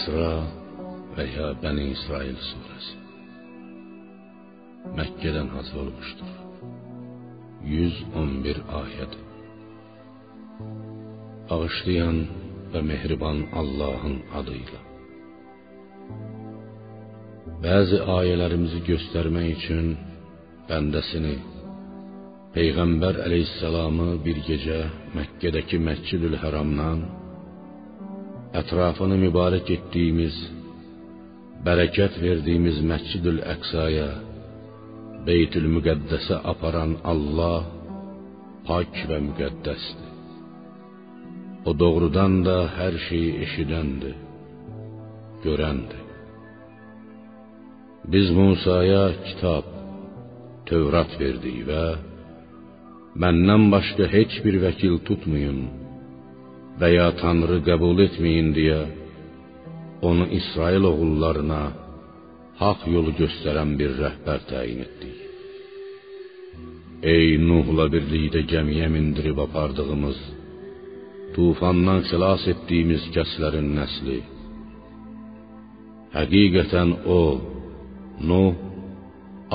İsra veya Bəni İsrail suresi Məkkədən nazil olmuşdur. 111 ayət. Bağışlayan və mehriban Allahın adıyla. Bəzi ayələrimizi göstərmək üçün bəndəsini Peyğəmbər əleyhissalamı bir gecə Məkkədəki Məscidül Həramdan ətrafını mübarək etdiyimiz, bərəkət verdiyimiz Məscidül Əqsaya, Beytül Müqəddəsə aparan Allah pak və müqəddəsdir. O doğrudan da hər şeyi eşidəndir, görəndir. Biz Musaya kitab, Tövrat verdik və məndən başqa heç bir vəkil tutmayın və ya Tanrı qəbul etməyin deyə onu İsrail oğullarına haqq yolu göstərən bir rəhbər təyin etdik. Ey Nuhla birlikdə gəmiyə mindirib apardığımız, tufandan xilas etdiyimiz kəslərin nəsli. Həqiqətən o, Nuh,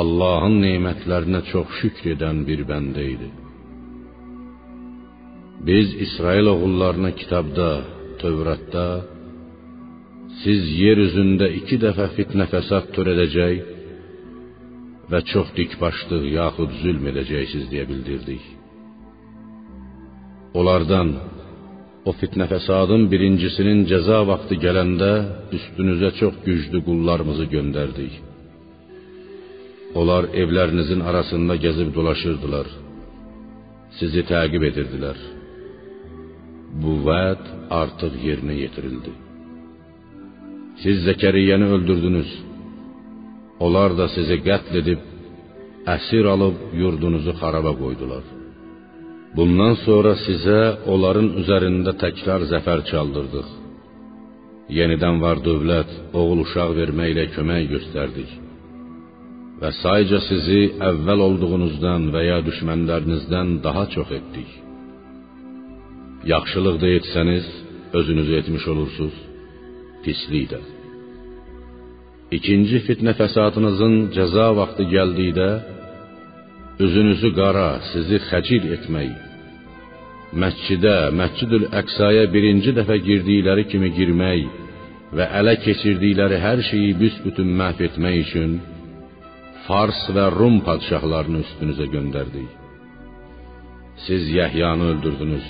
Allahın nemətlərinə çox şükr edən bir bəndə idi. Biz İsrail oğullarına kitabda, Tövratda siz yer üzündə iki dəfə fitnə fəsad törədəcək və çox dikbaşlıq yaxud zülm edəcəksiniz deyə bildirdik. Onlardan o fitnə fəsadın birincisinin cəza vaxtı gələndə üstünüzə çox güclü qullarımızı göndərdik. Onlar evlərinizin arasında gəzib dolaşırdılar. Sizi təqib edirdilər. Bu vəd artıq yerinə yetirildi. Siz Zəkəriyyəni öldürdünüz. Onlar da sizi qətl edib əsir alıb yurdunuzu xaraba qoydular. Bundan sonra sizə onların üzərində təkrar zəfər çaldırdıq. Yenidən var dövlət, oğul uşaq verməklə kömək göstərdik. Və sayca sizi əvvəl olduğunuzdan və ya düşmənlərinizdən daha çox etdik. Yaxşılıq da etsəniz, özünüzü etmiş olursunuz, pislik də. İkinci fitnə fəsadınızın cəza vaxtı gəldikdə üzünüzü qara, sizi xəcil etmək, məscidə, Məscidül Əqsaya birinci dəfə girdikləri kimi girmək və ələ keçirdikləri hər şeyi büsbütün məhv etmək üçün Fars və Rum padşahlarını üstünüzə göndərdik. Siz Yəhyanı öldürdünüz.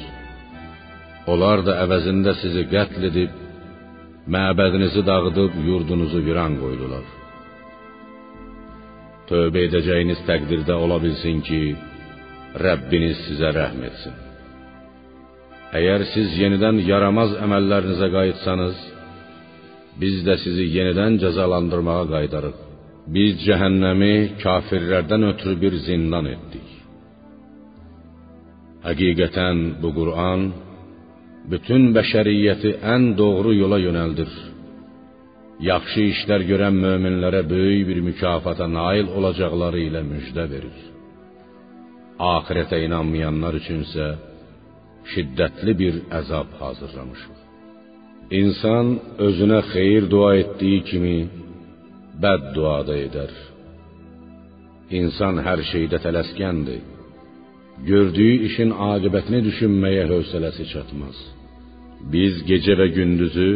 Onlar da əvəzində sizi qətl edib məbədinizi dağıdıb yurdunuzu viran qoydular. Tövbə edəcəyiniz təqdirdə ola bilsin ki, Rəbbiniz sizə rəhm etsin. Əgər siz yenidən yaramaz əməllərinizə qayıtsanız, biz də sizi yenidən cəzalandırmağa qaytarıq. Biz cəhənnəmi kafirlərdən ötürü bir zindan etdik. Həqiqətən bu Qur'an bütün bəşəriyyəti ən doğru yola yönəldir. Yaxşı işlər görən möminlərə böyük bir mükafata nail olacaqları ilə müjdə verir. Axirətə inanmayanlar üçünsə şiddətli bir əzab hazırlamışıq. İnsan özünə xeyir dua etdiyi kimi bəd dua da edər. İnsan hər şeydə tələskəndir. Gördüyü işin aqibətini düşünməyə hövsələsi çatmaz. Biz gecə və gündüzü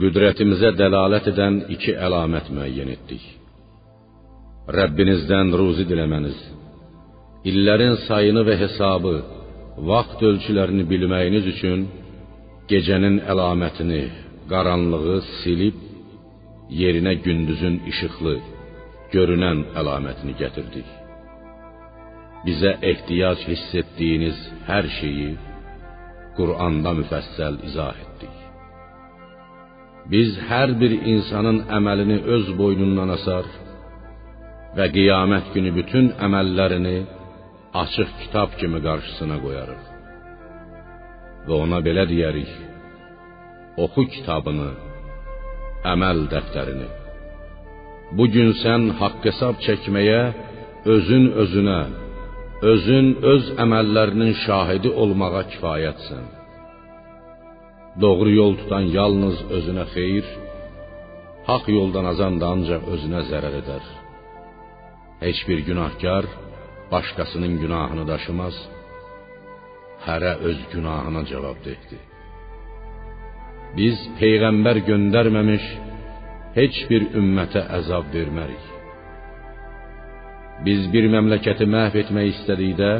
qüdrətimizə dəlalət edən iki əlamət müəyyən etdik. Rəbbinizdən ruzi diləməniz, illərin sayını və hesabı, vaxt ölçülərini bilməyiniz üçün gecənin əlamətini, qaranlığı silib yerinə gündüzün işıqlı, görünən əlamətini gətirdik. Bizə ehtiyac hiss etdiyiniz hər şeyi Quranda müfəssəl izah etdik. Biz hər bir insanın əməlini öz boynundan asar və qiyamət günü bütün əməllərini açıq kitab kimi qarşısına qoyarıq. Və ona belə deyərik: Oxu kitabını, əməl dəftərini. Bu gün sən haqq hesab çəkməyə özün özünə, özün öz əməllərinin şahidi olmağa kifayətsən. doğru yol tutan yalnız özünə xeyir, haqq yoldan azan da ancaq özünə zərər edər. Heç bir günahkar başqasının günahını daşımaz, hərə öz günahına cavabdehdir. Biz peyğəmbər göndərməmiş heç bir ümmətə əzab vermərik. Biz bir məmləkəti məhv etmək istədikdə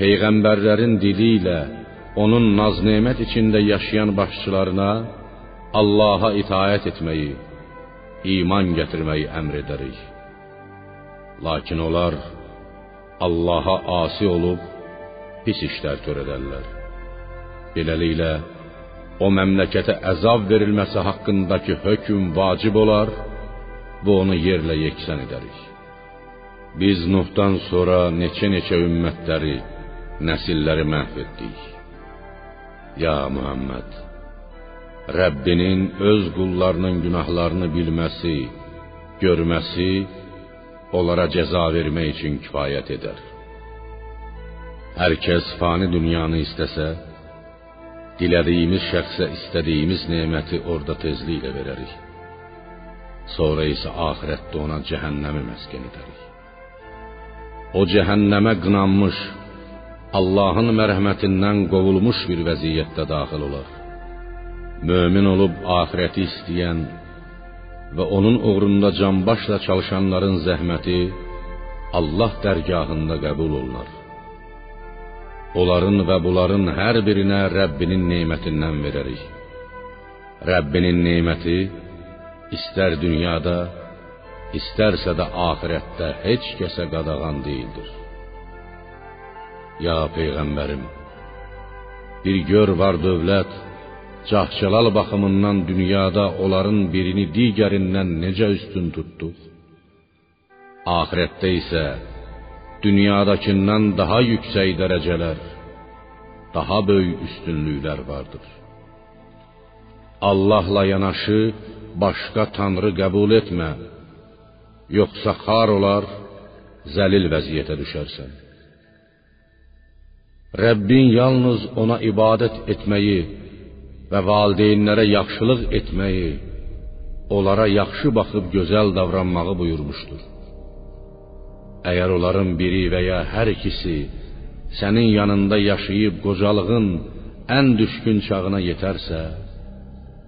peyğəmbərlərin dili onun naz-nemət içində yaşayan başçılarına Allaha itaət etməyi, iman gətirməyi əmr. Lakin onlar Allaha asi olub pis işlər törədərlər. Beləliklə o məmləkətə əzab verilməsi haqqındakı hökm vacib olar və onu yerlə yeksan edərik. Biz Nuhdan sonra neçə-neçə ümmətləri, nəsilləri məhv etdik. Ya Muhammed, Rəbbinin öz qullarının günahlarını bilməsi, görməsi onlara cəza vermək üçün kifayət edər. Hər kəs fani dünyanı istəsə, dilədiyimiz şəxsə istədiyimiz neməti orada tezliklə verərik. Sonra isə axirətdə ona cəhənnəmi məskən edərik. O cəhənnəmə qınanmış, Allahın mərhəmətindən qovulmuş bir vəziyyətdə daxil olar. Mömin olub axirəti istəyən və onun uğrunda canbaşla çalışanların zəhməti Allah dərgahında qəbul olunar. Onların və bunların hər birinə Rəbbinin nemətindən verərik. Rəbbinin neməti istər dünyada, istərsə də axirətdə heç kəsə qadağan deyildir. Ya peyğəmbərim, bir gör var dövlət cahcəlal baxımından dünyada onların birini digərindən necə üstün tutduq? Axirətdə isə dünyadakından daha yüksək dərəcələr, daha böyük üstünlüklər vardır. Allahla yanaşı başqa tanrı qəbul etmə, yoxsa xar olar, zəlil vəziyyətə düşərsən. Rəbbin yalnız ona ibadət etməyi və valideynlərə yaxşılıq etməyi, onlara yaxşı baxıb gözəl davranmağı buyurmuşdur. Əgər onların biri və ya hər ikisi sənin yanında yaşayıb qocalığın ən düşkün çağına yetərsə,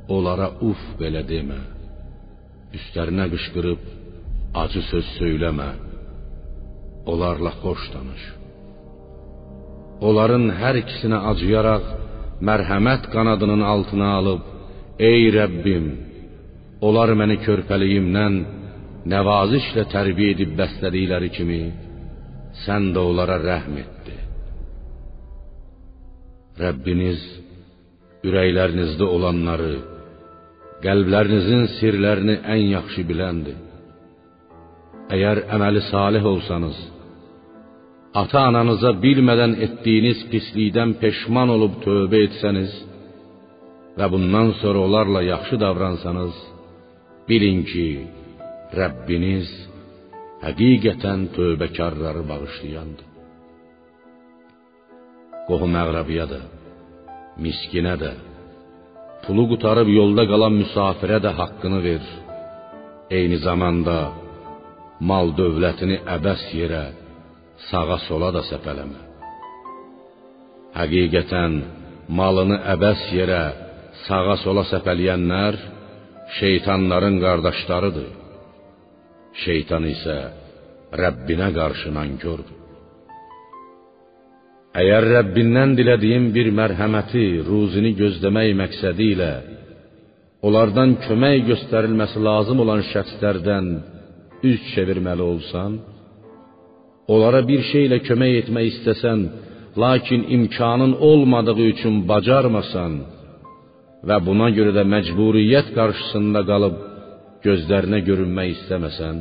onlara uf belə demə. Üstlərinə qışqırıb acı söz söyləmə. Onlarla xoş danış. Onların hər ikisinə acıyaraq mərhəmət qanadının altına alıb, ey Rəbbim, onlar məni körpəliyimdən nəvazişlə tərbiyə edib bəslədikləri kimi, sən də onlara rəhm etdi. Rəbbiniz ürəklərinizdə olanları, qəlblərinizin sirlərini ən yaxşı biləndir. Əgər əməli salih olsanız, ata-ananıza bilmədən etdiyiniz pislikdən peşman olub tövbə etsəniz və bundan sonra onlarla yaxşı davransanız, bilin ki, Rəbbiniz həqiqətən tövbəkarları bağışlayandır. Qohum əqrabiyə də, miskinə də, pulu qutarıb yolda qalan müsafirə də haqqını ver. Eyni zamanda mal dövlətini əbəs yerə, sağa sola da səpələmə. Həqiqətən malını əbəs yerə, sağa sola səpələyənlər şeytanların qardaşlarıdır. Şeytan isə Rəbbinə qarşı nankördür. Əgər Rəbbindən dilədiyin bir mərhəməti, ruzini gözləmək məqsədi ilə onlardan kömək göstərilməsi lazım olan şəxslərdən üz çevirməli olsan, onlara bir şeylə kömək etmək istəsən, lakin imkanın olmadığı üçün bacarmasan və buna görə də məcburiyyət qarşısında qalıb gözlərinə görünmək istəməsən,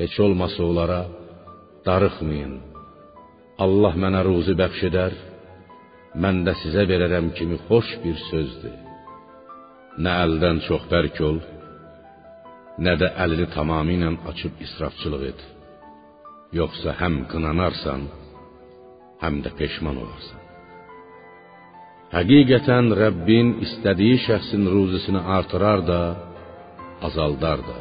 heç olmasa onlara darıxmayın. Allah mənə ruzi bəxş edər, mən də sizə verərəm kimi xoş bir sözdür. Nə əldən çox bərk ol, nə də əlini tamamilə açıb israfçılıq et. Yoxsa həm qınanarsan, həm də peşman olarsan. Həqiqətən Rəbbin istədiyi şəxsin ruzisini artırar da, azaldar da.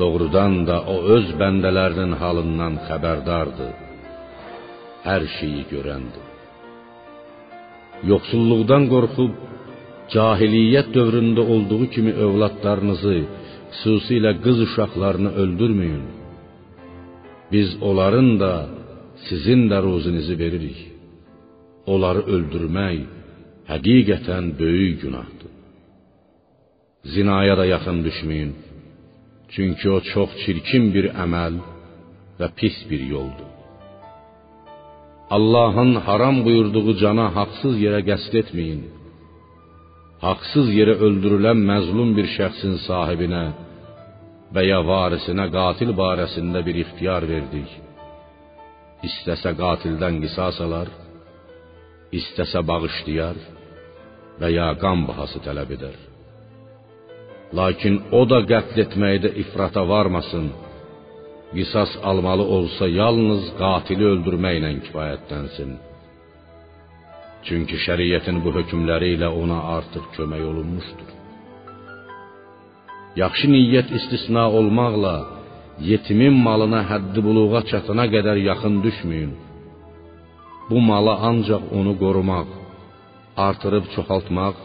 Doğrudan da o öz bəndələrinin halından xəbərdardır. Hər şeyi görəndir. Yoxsulluqdan qorxub cahiliyyət dövründə olduğu kimi övladlarınızı, xüsusilə qız uşaqlarını öldürməyin. Biz onların da, sizin də ruzinizi veririk. Onları öldürmək həqiqətən böyük günahdır. Zinaya da yaxın düşməyin. Çünki o çox çirkin bir əməl və pis bir yoldur. Allahın haram buyurduğu cana haqsız yerə qəsd etməyin. Haqsız yerə öldürülən məzlum bir şəxsin sahibinə və ya varisinə qatil barəsində bir ixtiyar verdik. İstəsə qatildən qisas alar, istəsə bağışlayar və ya qan bahası tələb edər. Lakin o da qətl etməkdə ifrata varmasın. Qisas almalı olsa yalnız qatili öldürməklə kifayətlənsin. Çünki şəriətin bu hökmləri ilə ona artıq kömək olunmuşdur. Yaxşı niyyət istisna olmaqla yetimin malına həddi buluğa çatana qədər yaxın düşməyin. Bu malı ancaq onu qorumaq, artırıb çoxaltmaq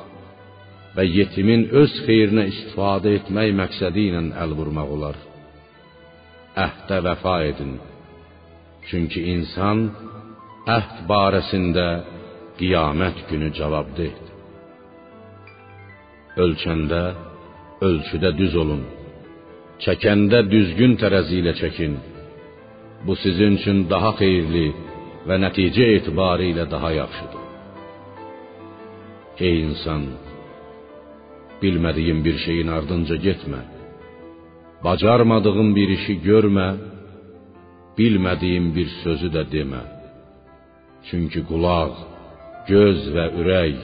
və yetimin öz xeyrinə istifadə etmək məqsədi ilə əl vurmaq olar. Əhdə vəfa edin. Çünki insan əhd barəsində qiyamət günü cavabdehdir. Ölçəndə ölçüdə düz olun. Çəkəndə düzgün tərəzi ilə çəkin. Bu sizin üçün daha xeyirli və nəticə etibarı ilə daha yaxşıdır. Ey insan, bilmədiyin bir şeyin ardınca getmə. Bacarmadığın bir işi görmə, bilmədiyin bir sözü də demə. Çünki qulaq, göz və ürək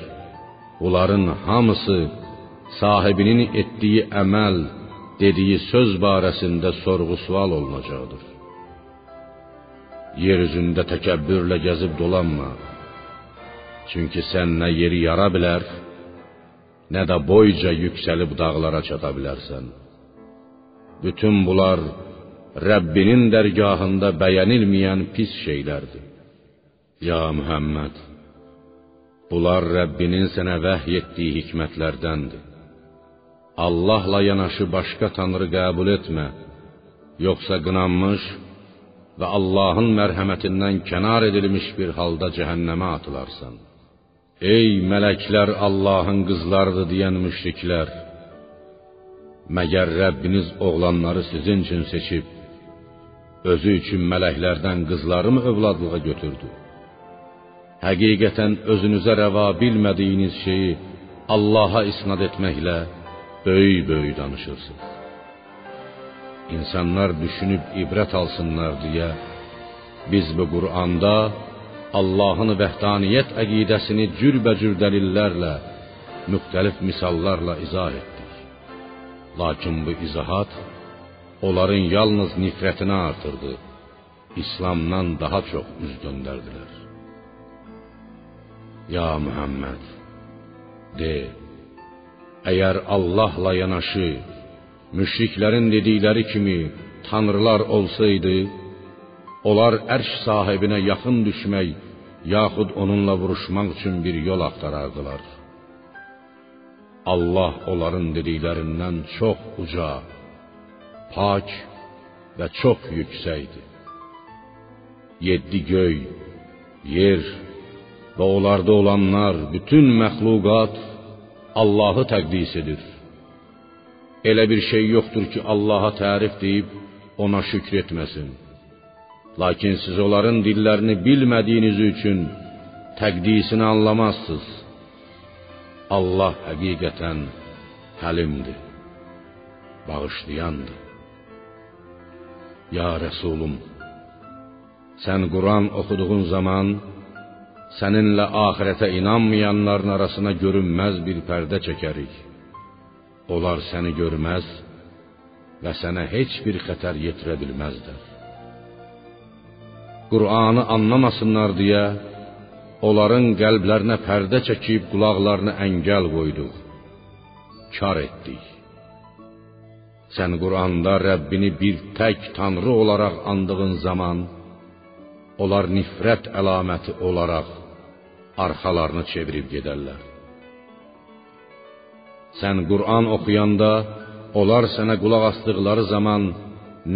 bunların hamısı sahibinin etdiyi əməl, dediyi söz barəsində sorğu-sual olunacaqdır. Yer üzündə təkəbbürlə gəzib dolanma. Çünki sən nə yeri yara bilər, nə də boyca yüksəlib dağlara çata bilərsən. Bütün bunlar Rəbbinin dərgahında bəyənilməyən pis şeylərdir. Ya Muhammed, bunlar Rəbbinin sənə vəhy etdiyi hikmətlərdəndir. Allahla yanaşı başqa tanrı qəbul etmə, yoxsa qınanmış və Allahın mərhəmətindən kənar edilmiş bir halda cəhənnəmə atılarsan. Ey mələklər Allahın qızlarıdır deyən müşriklər, məgər Rəbbiniz oğlanları sizin üçün seçib özü üçün mələklərdən qızları mı övladlığa götürdü? Həqiqətən özünüzə rəva bilmədiyiniz şeyi Allaha isnad etməklə böyük-böyük danışırsınız. İnsanlar düşünüb ibrət alsınlar deyə biz bu Quranda Allahın vəhdaniyyət əqidəsini cürbəcür dəlillərlə, müxtəlif misallarla izah etdik. Lakin bu izahat onların yalnız nifrətini artırdı. İslamdan daha çox üz döndərdilər. Ya Muhammed, de, əgər Allahla yanaşı müşriklərin dedikləri kimi tanrılar olsaydı, onlar ərş sahibinə yaxın düşmək yaxud onunla vuruşmaq üçün bir yol axtarardılar. Allah onların dediklərindən çox uca, pak və çox yüksəkdir. Yeddi göy, yer və onlarda olanlar, bütün məxluqat Allahı təqdis edir. Elə bir şey yoxdur ki, Allaha tərif deyib ona şükr etməsin. Lakin siz onların dillərini bilmədiyiniz üçün təqdisini anlamazsınız. Allah həqiqətən həlimdir, bağışlayandır. Ya Rəsulum, sən Quran oxuduğun zaman səninlə axirətə inanmayanların arasına görünməz bir pərdə çəkərik. Onlar səni görməz və sənə heç bir xətər yetirə bilməzlər. Qur'anı anlamasınlar deyə onların qəlblərinə pərdə çəkib qulaqlarına əngəl qoyduq. Kar etdik. Sən Quranda Rəbbini bir tək tanrı olaraq andığın zaman onlar nifrət əlaməti olaraq arxalarını çevirib gedərlər. Sən Qur'an oxuyanda onlar sənə qulaq asdıqları zaman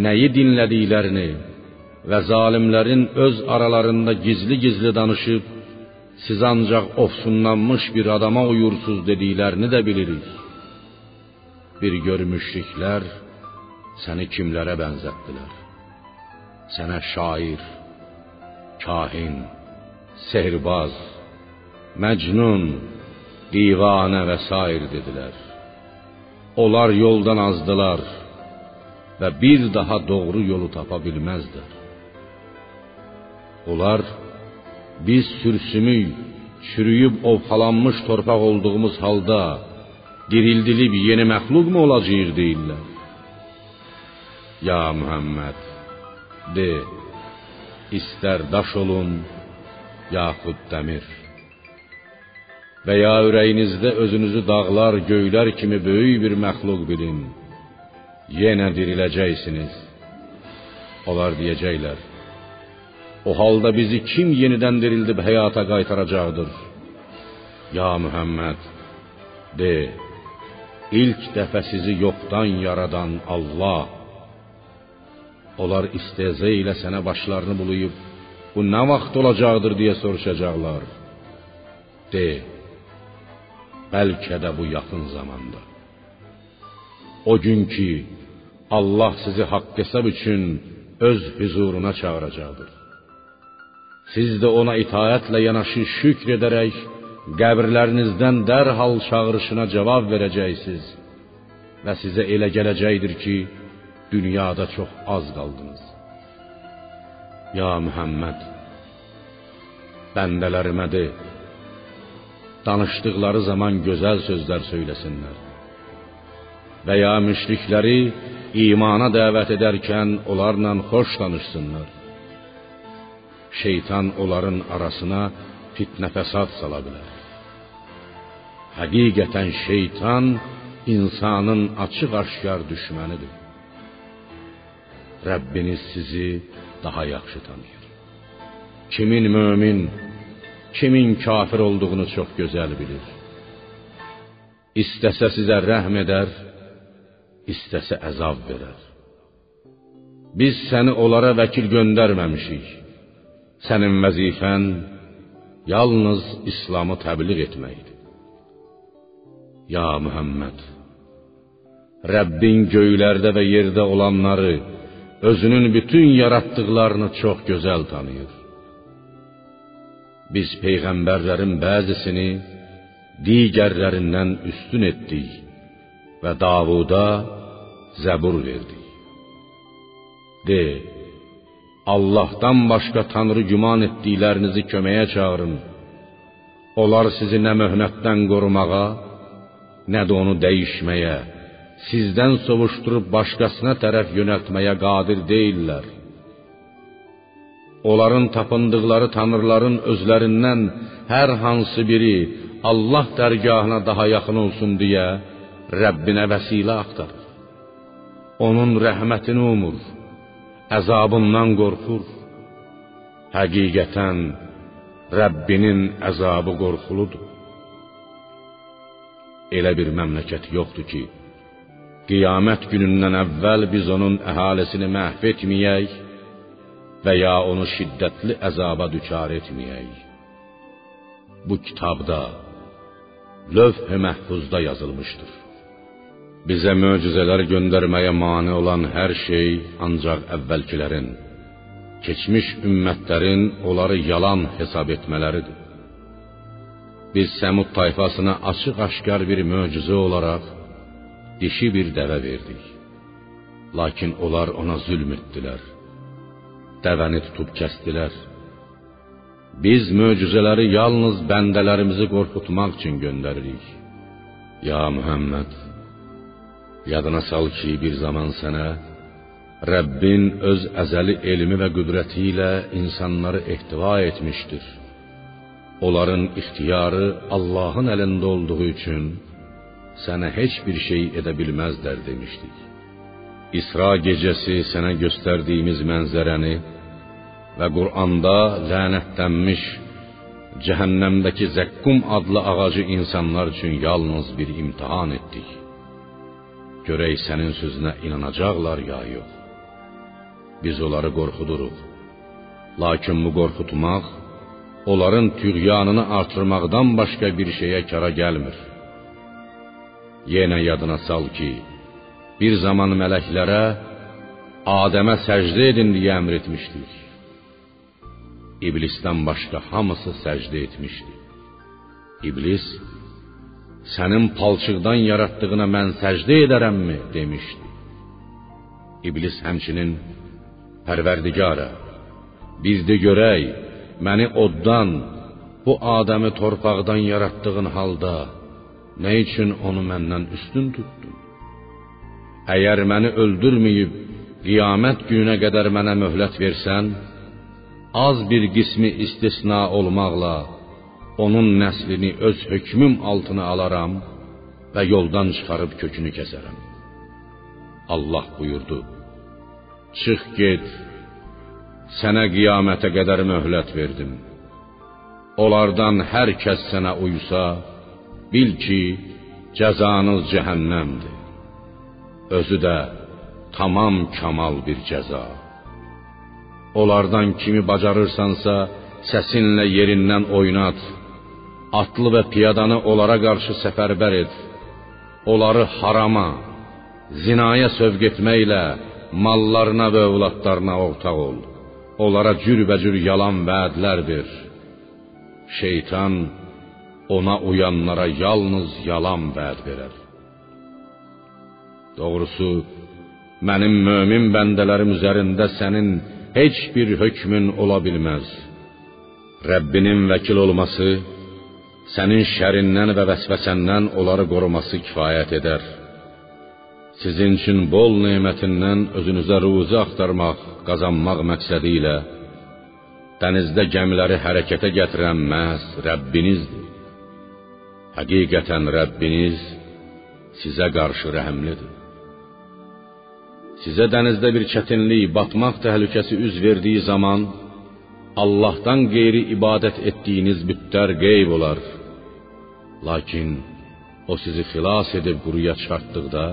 nəyi dinlədiklərini və zalimlərin öz aralarında gizli-gizli danışıb siz ancaq ofsunlanmış bir adama uyursuz dediklərini də bilirik. Bir görmüşlüklər səni kimlərə bənzətdilər? Sənə şair, kahin, sehirbaz, məcnun, divanə və sair dedilər. Onlar yoldan azdılar və bir daha doğru yolu tapa bilməzdilər. Onlar biz sürsümük, çürüyüb ovxalanmış torpaq olduğumuz halda dirildilib yeni məxluq mu olacağıq deyirlər. Ya Muhammed, de, istər daş olun, yaxud dəmir. Və ya ürəyinizdə özünüzü dağlar, göylər kimi böyük bir məxluq bilin. Yenə diriləcəksiniz. Onlar deyəcəklər: O halda bizi kim yenidən dirildib həyata qaytaracaqdır? Ya Muhammed, de, ilk dəfə sizi yoxdan yaradan Allah. Onlar istehza ilə sənə başlarını bulayıb, bu nə vaxt olacaqdır deyə soruşacaqlar. De, bəlkə də bu yaxın zamanda. O gün ki, Allah sizi haqq hesab üçün öz huzuruna çağıracaqdır. Siz də ona itaətlə yanaşı şükr edərək qəbirlərinizdən dərhal çağırışına cavab verəcəksiniz və sizə elə gələcəkdir ki, dünyada çox az qaldınız. Ya Muhammed, bəndələrimə de, danışdıqları zaman gözəl sözlər söyləsinlər. Və ya müşrikləri imana dəvət edərkən onlarla xoş danışsınlar. Şeytan onların arasına fitnə fəsad sala bilər. Həqiqətən şeytan insanın açıq-aşkar düşmənidir. Rəbbiniz sizi daha yaxşı tanıyır. Kimin mömin, kimin kafir olduğunu çox gözəl bilir. İstəsə sizə rəhm edər, istəsə əzab verər. Biz səni onlara vəkil göndərməmişik. Sənin vəzifən yalnız İslamı təbliğ etməkdir. Ya Muhammed, Rəbbin göylərdə və yerdə olanları, özünün bütün yaratdıqlarını çox gözəl tanıyır. Biz peyğəmbərlərin bəzisini digərlərindən üstün etdik və Davuda zəbur verdik. De, Allahdan başqa tanrı güman etdiklərinizi köməyə çağırın. Onlar sizi nə möhnətdən qorumağa, nə də onu dəyişməyə, sizdən sovuşdurub başqasına tərəf yönəltməyə qadir deyillər. Onların tapındıqları tanrıların özlərindən hər hansı biri Allah dərgahına daha yaxın olsun deyə Rəbbinə vəsilə axtarır. Onun rəhmətini umur, əzabından qorxur. Həqiqətən Rəbbinin əzabı qorxuludur. Elə bir məmləkət yoxdur ki, qiyamət günündən əvvəl biz onun əhalisini məhv etməyək və ya onu şiddətli əzaba düçar etməyək. Bu kitabda lövh-i məhfuzda yazılmışdır. Bizə möcüzələr göndərməyə mane olan hər şey ancaq əvvəlkilərin, keçmiş ümmətlərin onları yalan hesab etmələridir. Biz Səmud tayfasına açıq-aşkar bir möcüzə olaraq dişi bir dəvə verdik. Lakin onlar ona zülm etdilər. Dəvəni tutub kəsdilər. Biz möcüzələri yalnız bəndələrimizi qorxutmaq üçün göndəririk. Ya Muhammed, yadına sal ki, bir zaman sənə Rəbbin öz əzəli elmi və qüdrəti ilə insanları ehtiva etmişdir. Onların ixtiyarı Allahın əlində olduğu üçün sənə heç bir şey edə bilməzlər demişdik. İsra gecəsi sənə göstərdiyimiz mənzərəni və Quranda lənətlənmiş cəhənnəmdəki zəqqum adlı ağacı insanlar üçün yalnız bir imtahan etdik. Görək sənin sözünə inanacaqlar ya yox. Biz onları qorxuduruq. Lakin bu qorxutmaq onların tüğyanını artırmaqdan başqa bir şeyə kara gəlmir. Yenə yadına sal ki, bir zaman mələklərə Adəmə səcdə edin deyə əmr etmişdik. İblisdən başqa hamısı səcdə etmişdi. İblis sənin palçıqdan yaratdığına mən səcdə edərəmmi demişdi. İblis həmçinin Pərverdigara, bir də görək, məni oddan, bu Adəmi torpaqdan yaratdığın halda nə üçün onu məndən üstün tutdun? Əgər məni öldürməyib qiyamət gününə qədər mənə möhlət versən, az bir qismi istisna olmaqla onun nəslini öz hökmüm altına alaram və yoldan çıxarıb kökünü kəsərəm. Allah buyurdu: Çıx get. Sənə qiyamətə qədər möhlət verdim. Onlardan hər kəs sənə uysa, bil ki, cəzanız cəhənnəmdir. Özü də tamam kamal bir cəza. Onlardan kimi bacarırsansa, səsinlə yerindən oynat. Atlı və piyadanı onlara qarşı səfərbər et. Onları harama, zinaya sövq etməklə mallarına və övladlarına ortaq ol. Onlara cürbəcür yalan vədlər ver. Şeytan ona uyanlara yalnız yalan vəd verər. Doğrusu, mənim mömin bəndələrim üzərində sənin heç bir hökmün ola bilməz. Rəbbinin vəkil olması, sənin şərindən və vəsvəsəndən onları qoruması kifayət edər. Sizin üçün bol nemətindən özünüzə ruzi axtarmaq, qazanmaq məqsədi ilə dənizdə gəmiləri hərəkətə gətirən məhz Rəbbinizdir. Həqiqətən Rəbbiniz sizə qarşı rəhimlidir. Sizə dənizdə bir çətinlik, batmaq təhlükəsi üz verdiyi zaman Allahdan qeyri ibadət etdiyiniz bütlər qeyb olar. Lakin o sizi xilas edib quruya çıxartdıqda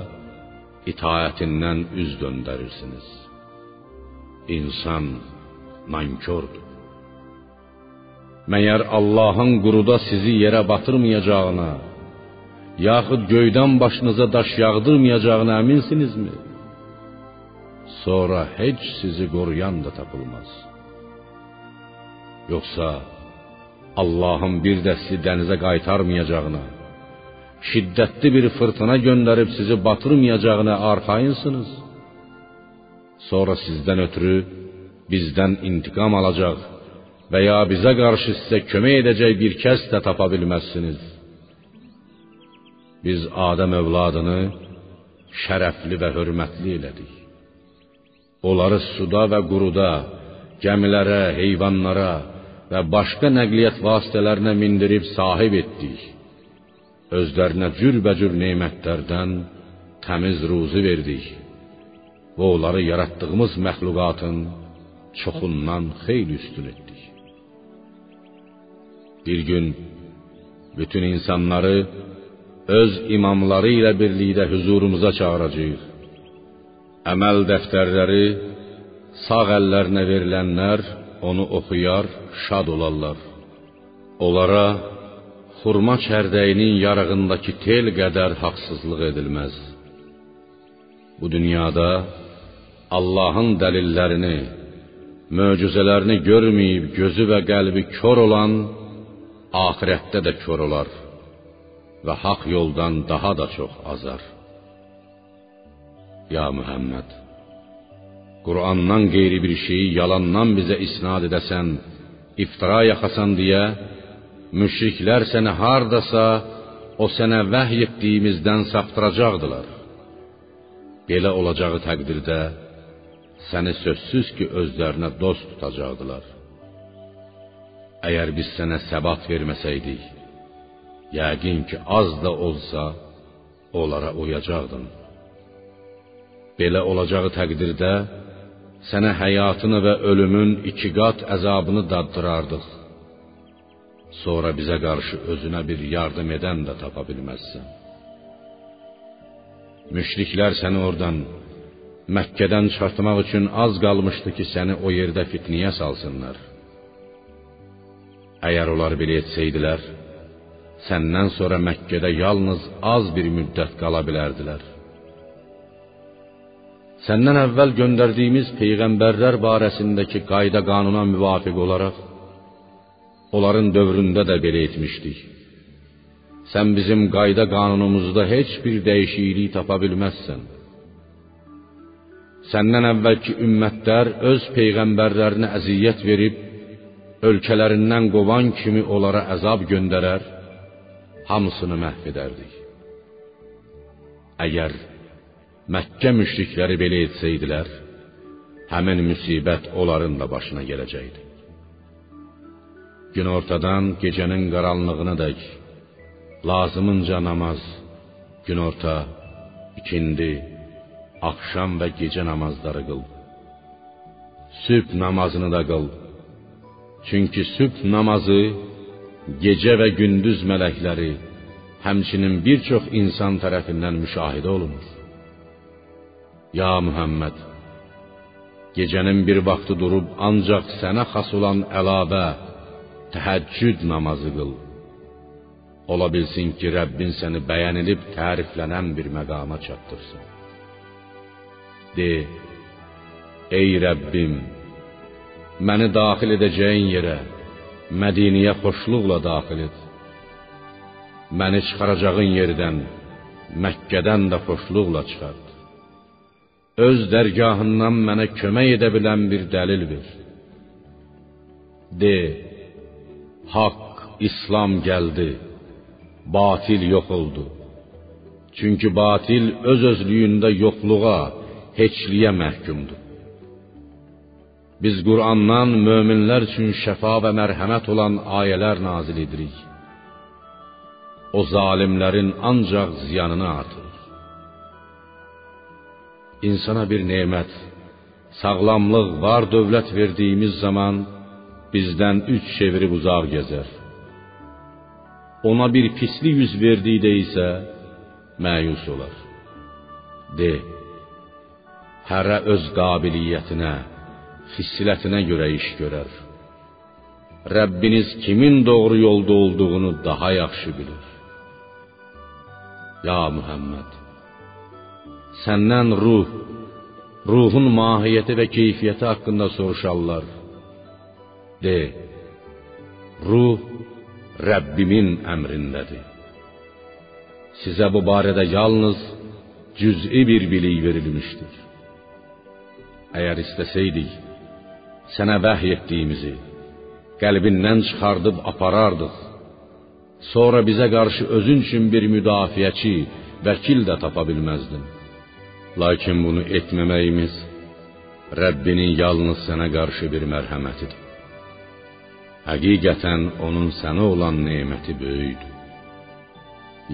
itaətindən üz döndərirsiniz. İnsan nankördür. Məyər Allahın quruda sizi yerə batırmayacağına, yaxud göydən başınıza daş yağdırmayacağına əminsinizmi? Sonra heç sizi qoruyan da tapılmaz. Yoxsa Allahın bir də sizi dənizə qaytarmayacağına, şiddətli bir fırtına göndərib sizi batırmayacağına arxayınsınız. Sonra sizdən ötürü bizdən intiqam alacaq və ya bizə qarşı sizə kömək edəcək bir kəs də tapa bilməzsiniz. Biz Adəm övladını şərəfli və hörmətli elədik. Onları suda və quruda, gəmilərə, heyvanlara və başqa nəqliyyat vasitələrinə mindirib sahib etdik. Özlərinə cürbəcür nemətlərdən təmiz ruzi verdik və onları yaratdığımız məxluqatın çoxundan xeyli üstün etdik. Bir gün bütün insanları öz imamları ilə birlikdə huzurumuza çağıracağıq. Əməl dəftərləri sağ əllərinə verilənlər onu oxuyar, şad olarlar. Onlara xurma çərdəyinin yarığındakı tel qədər haqsızlıq edilməz. Bu dünyada Allahın dəlillərini, möcüzələrini görməyib gözü və qəlbi kör olan axirətdə də kör olar və haqq yoldan daha da çox azar. Ya Muhammed, Qur'andan qeyri bir şeyi yalandan bizə isnad edəsən, iftira yaxasan deyə müşriklər səni hardasa o sənə vəhy etdiyimizdən saptıracaqdılar. Belə olacağı təqdirdə səni sözsüz ki, özlərinə dost tutacaqdılar. Əgər biz sənə səbat verməsəydik, yəqin ki, az da olsa onlara uyacaqdın. Belə olacağı təqdirdə sənə həyatını və ölümün iki qat əzabını daddırardıq. Sonra bizə qarşı özünə bir yardım edən də tapa bilməzsən. Müşriklər səni oradan Məkkədən çıxartmaq üçün az qalmışdı ki, səni o yerdə fitniyə salsınlar. Əgər onlar belə etsəydilər, səndən sonra Məkkədə yalnız az bir müddət qala bilərdilər. Səndən əvvəl göndərdiyimiz peyğəmbərlər barəsindəki qayda qanuna müvafiq olaraq onların dövründə də belə etmişdik. Sən bizim qayda qanunumuzda heç bir dəyişiklik tapa bilməzsən. Səndən əvvəlki ümmətlər öz peyğəmbərlərinə əziyyət verib ölkələrindən qovan kimi onlara əzab göndərər, hamısını məhv edərdik. Əgər Məkkə müşrikləri belə etsəydilər, həmin müsibət onların da başına gələcəkdi. Günortadan gecənin qaranlığına dək lazımınca namaz, günorta, ikindi, axşam və gecə namazları qıl. Sübh namazını da qıl. Çünki sübh namazı gecə və gündüz mələkləri, həmçinin bir çox insan tərəfindən müşahidə olunur. Ya Muhammed, gecənin bir vaxtı durub ancaq sənə xas olan əlavə təhəccüd namazı qıl. Ola bilsin ki, Rəbbin səni bəyənilib təriflənən bir məqama çatdırsın. De: Ey Rəbbim, məni daxil edəcəyin yerə, Mədinəyə xoşluqla daxil et. Məni çıxaracağın yerdən, Məkkədən də xoşluqla çıxart. Öz dərgahından mənə kömək edə bilən bir dəlil ver. De: Haqq, İslam gəldi. Batil yox oldu. Çünki batil öz özlüyündə yoxluğa, heçliyə məhkumdur. Biz Qur'andan möminlər üçün şəfa və mərhəmət olan ayələr nazil edirik. O zalimlərin ancaq ziyanını artırır. İnsana bir nemət, sağlamlıq, var dövlət verdiyimiz zaman bizdən üç çevirib uzaq gəzər. Ona bir pislik yüz verdikdə isə məyus olar. De: Hərə öz qabiliyyətinə, xislətinə görə iş görər. Rəbbiniz kimin doğru yolda olduğunu daha yaxşı bilir. Ya Muhammed, səndən ruh, ruhun mahiyyəti və keyfiyyəti haqqında soruşarlar. De: Ruh Rəbbimin əmrindədir. Sizə bu barədə yalnız cüz'i bir bilik verilmişdir. Əgər istəsəydik, sənə vəhy etdiyimizi qəlbindən çıxardıb aparardıq. Sonra bizə qarşı özün üçün bir müdafiəçi, vəkil də tapa bilməzdin. Lakin bunu etməməyimiz Rəbbinin yalnız sənə qarşı bir mərhəmətidir. Həqiqətən onun sənə olan neməti böyükdür.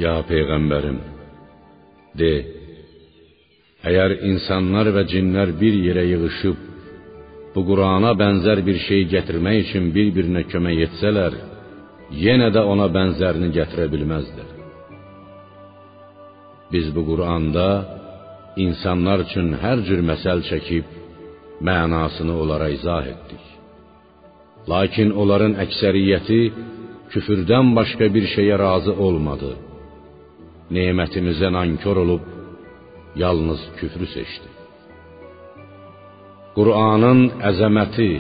Ya peyğəmbərim, de: Əgər insanlar və cinlər bir yerə yığılıb bu Qurana bənzər bir şey gətirmək üçün bir-birinə kömək etsələr, yenə də ona bənzərini gətirə bilməzlər. Biz bu Quranda insanlar üçün hər cür məsəl çəkib mənasını onlara izah etdik. Lakin onların əksəriyyəti küfrdən başqa bir şeyə razı olmadı. Nemətimizə nankor olub yalnız küfrü seçdi. Qur'anın əzəməti,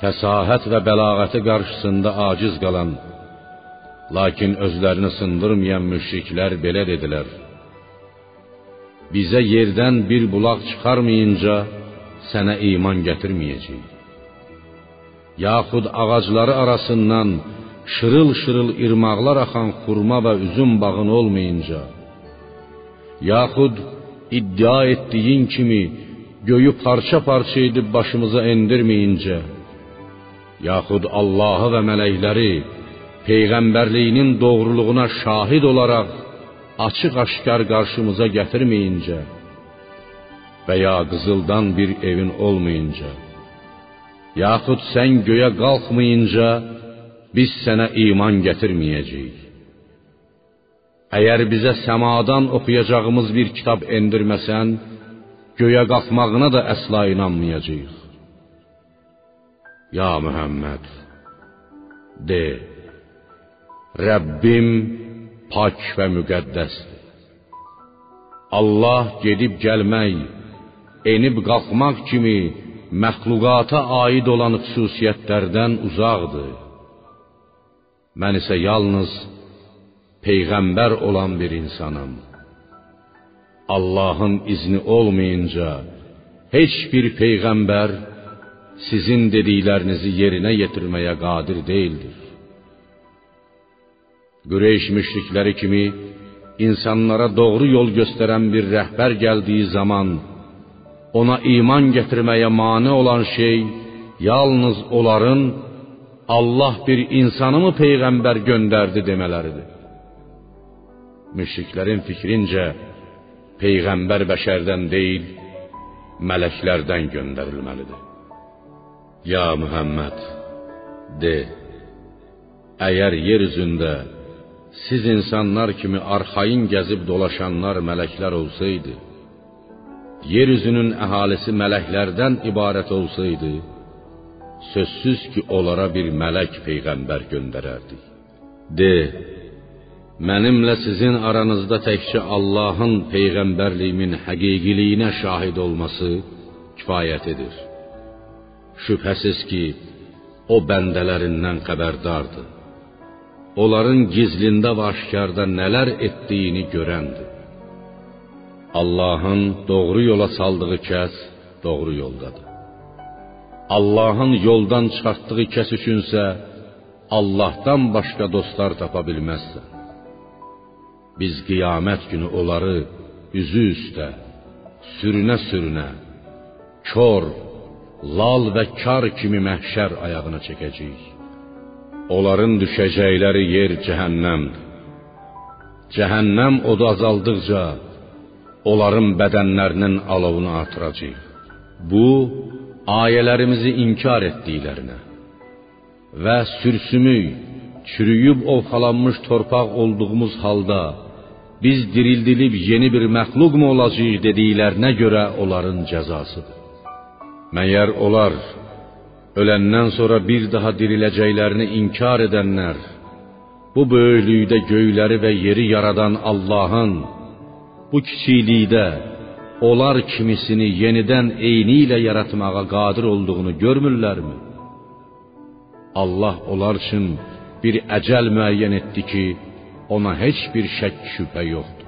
fəsahət və bəlağəti qarşısında aciz qalan, lakin özlərini sındırmayan müşriklər belə dedilər: Bizə yerdən bir bulaq çıxarmayınca sənə iman gətirməyəcəyik. Yaxud ağacları arasından şırıl-şırıl irmaqlar axan xurma və üzüm bağın olmayınca, yaxud iddia etdiyin kimi göyü parça-parça edib başımıza endirməyincə, yaxud Allahı və mələkləri peyğəmbərliyinin doğruluğuna şahid olaraq açıq-aşkar qarşımıza gətirməyincə və ya qızıldan bir evin olmayınca, yaxud sən göyə qalxmayınca biz sənə iman gətirməyəcəyik. Əgər bizə səmadan oxuyacağımız bir kitab endirməsən, göyə qalxmağına da əsla inanmayacağıq. Ya Muhammed, de, Rəbbim pak və müqəddəsdir. Allah gedib gəlmək, enib qalxmaq kimi məxluqata aid olan xüsusiyyətlərdən uzaqdır. Mən isə yalnız peyğəmbər olan bir insanam. Allahın izni olmayınca heç bir peyğəmbər sizin dediklərinizi yerinə yetirməyə qadir deyildir. Qureyş müşrikləri kimi insanlara doğru yol göstərən bir rəhbər gəldiyi zaman ona iman gətirməyə mane olan şey yalnız onların Allah bir insanı mı peyğəmbər göndərdi demələridir. Müşriklərin fikrincə peyğəmbər bəşərdən deyil, mələklərdən göndərilməlidir. Ya Muhammed, de, əgər yer üzündə siz insanlar kimi arxayın gəzib dolaşanlar mələklər olsaydı, yer üzünün əhalisi mələklərdən ibarət olsaydı, sözsüz ki, onlara bir mələk peyğəmbər göndərərdik. De, mənimlə sizin aranızda təkcə Allahın peyğəmbərliyimin həqiqiliyinə şahid olması kifayət edir. Şübhəsiz ki, o bəndələrindən xəbərdardır. Onların gizlində və aşkarda nələr etdiyini görəndir. Allahın doğru yola saldığı kəs doğru yoldadır. Allahın yoldan çıxartdığı kəs üçünsə Allahdan başqa dostlar tapa bilməzsən. Biz qiyamət günü onları üzü üstə, sürünə-sürünə, kör, lal və kar kimi məhşər ayağına çəkəcəyik. Onların düşəcəkləri yer cəhənnəmdir. Cəhənnəm odu azaldıqca onların bədənlərinin alovunu artıracağıq. Bu ayələrimizi inkar etdiklərinə və sürsümük, çürüyüb ovxalanmış torpaq olduğumuz halda biz dirildilib yeni bir məxluqmu olacağıq dediklərinə görə onların cəzasıdır. Məyər onlar öləndən sonra bir daha diriləcəklərini inkar edənlər bu böyüklükdə göyləri və yeri yaradan Allahın bu kiçiklikdə onlar kimisini yenidən eyni ilə yaratmağa qadir olduğunu görmürlərmi? Allah onlar üçün bir əcəl müəyyən etdi ki, ona heç bir şək şübhə yoxdur.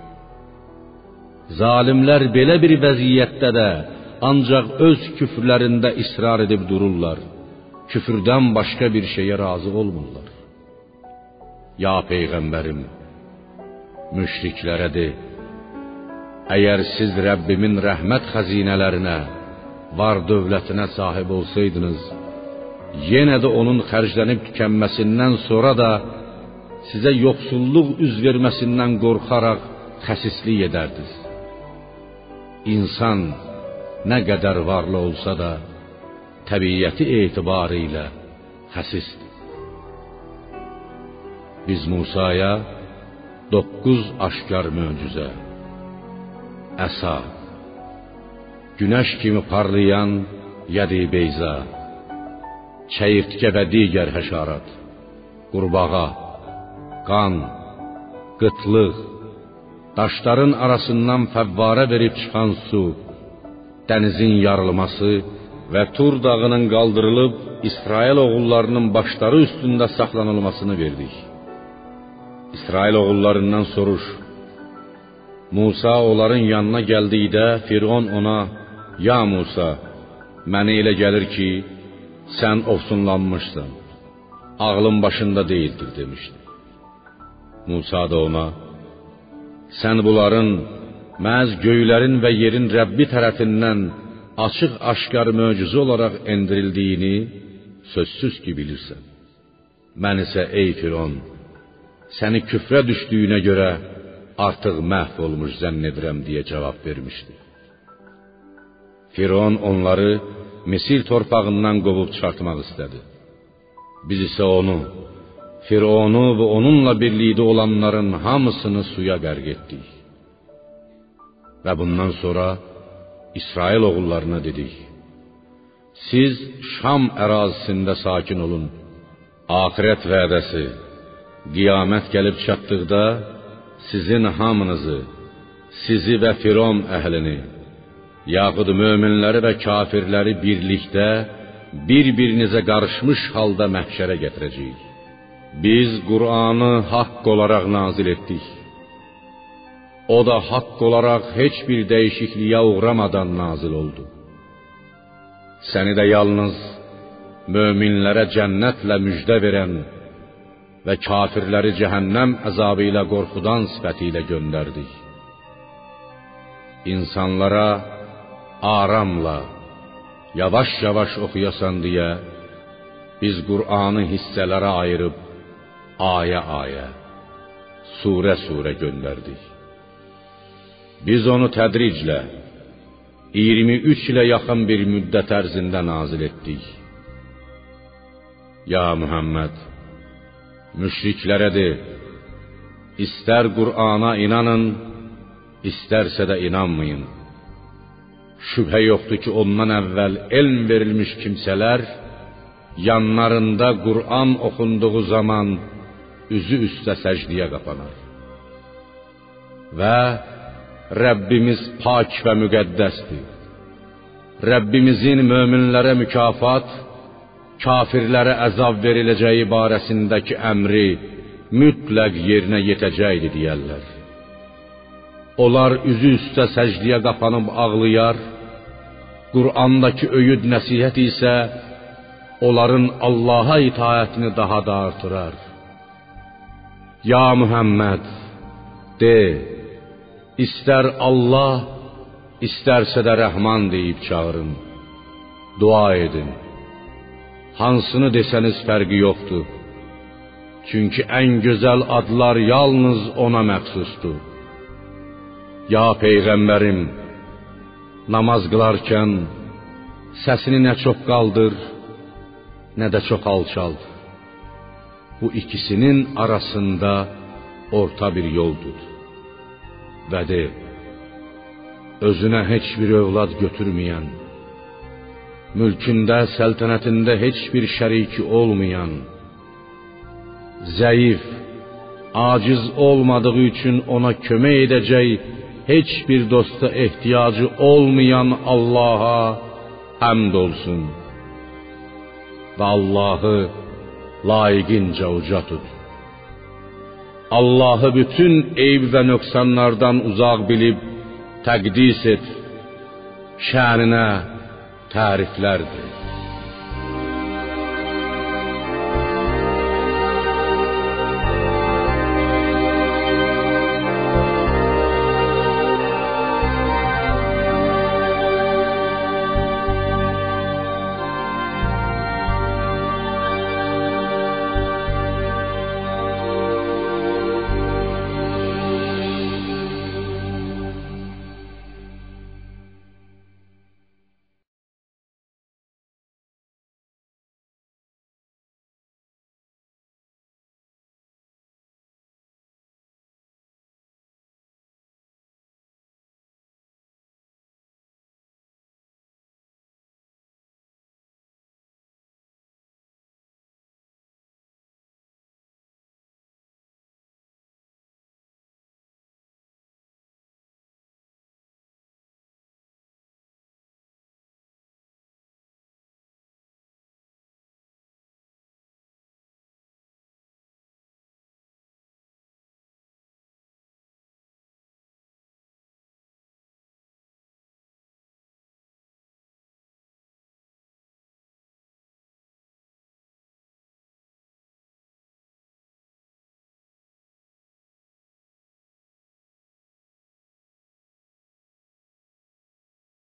Zalimlər belə bir vəziyyətdə də ancaq öz küfrlərində israr edib dururlar. Küfrdən başqa bir şeyə razı olmurlar. Ya peyğəmbərim, müşriklərə de: Əgər siz Rəbbimin rəhmət xəzinələrinə, var dövlətinə sahib olsaydınız, yenə də onun xərclənib tükənməsindən sonra da sizə yoxsulluq üz verməsindən qorxaraq xəsislik edərdiniz. İnsan nə qədər varlı olsa da, təbiəti etibarı ilə xəsisdir. Biz Musaya 9 aşkar möcüzə əsa, günəş kimi parlayan yədi beyza, çəyirtkə və digər həşarat, qurbağa, qan, qıtlıq, daşların arasından fəvvarə verib çıxan su, dənizin yarılması və Tur dağının qaldırılıb İsrail oğullarının başları üstündə saxlanılmasını verdik. İsrail oğullarından soruş: Musa onların yanına gəldikdə Firon ona: "Ya Musa, mənə elə gəlir ki, sən ofsunlanmışsan. Ağlın başında deyildir" demişdi. Musa da ona: "Sən bunların məhz göylərin və yerin Rəbbi tərəfindən açıq-aşkar möcüzə olaraq endirildiyini sözsüz ki bilirsən. Mən isə ey Firon, səni küfrə düşdüyünə görə artıq məhv olmuş zənn edirəm deyə cavab vermişdi. Firon onları Misir torpağından qovub çıxartmaq istədi. Biz isə onu, Fironu və onunla birlikdə olanların hamısını suya qərq etdik. Və bundan sonra İsrail oğullarına dedik: Siz Şam ərazisində sakin olun. Axirət vədəsi, qiyamət gəlib çatdıqda sizin hamınızı, sizi və Firon əhlini, yaxud möminləri və kafirləri birlikdə bir-birinizə qarışmış halda məhşərə gətirəcəyik. Biz Qur'anı haqq olaraq nazil etdik. O da haqq olaraq heç bir dəyişikliyə uğramadan nazil oldu. Səni də yalnız möminlərə cənnətlə müjdə verən və kafirləri cəhənnəm əzabı ilə qorxudan sifəti ilə göndərdik. İnsanlara aramla, yavaş-yavaş oxuyasan deyə biz Qur'anı hissələrə ayırıb ayə-ayə, surə-surə göndərdik. Biz onu tədriclə 23 ilə yaxın bir müddət ərzində nazil etdik. Ya Muhammed, müşriklərə de: İstər Qur'ana inanın, istərsə də inanmayın. Şübhə yoxdur ki, ondan əvvəl elm verilmiş kimsələr yanlarında Qur'an oxunduğu zaman üzü üstə səcdiyə qapanar. Və Rəbbimiz pak və müqəddəsdir. Rəbbimizin möminlərə mükafat, kafirlərə əzab veriləcəyi barəsindəki əmri mütləq yerinə yetəcəkdir deyərlər. Onlar üzü üstə səcdiyə qapanıb ağlayar, Qur'andakı öyüd nəsihət isə onların Allaha itaətini daha da artırar. Ya Muhammed, de, istər Allah, istərsə də Rəhman deyib çağırın. Dua edin. Hansını desəniz fərqi yoxdur. Çünki ən gözəl adlar yalnız ona məxsusdur. Ya peyğəmbərim, namaz qılarkən səsini nə çox qaldır, nə də çox alçalt. Bu ikisinin arasında orta bir yol tut. Və de: Özünə heç bir övlad götürməyən, mülkündə, səltənətində heç bir şəriki olmayan, zəif, aciz olmadığı üçün ona kömək edəcək heç bir dosta ehtiyacı olmayan Allaha həmd olsun. Və Allahı layiqincə uca tut. Allahı bütün eyb və nöqsanlardan uzaq bilib təqdis et. Şəninə təriflərdir.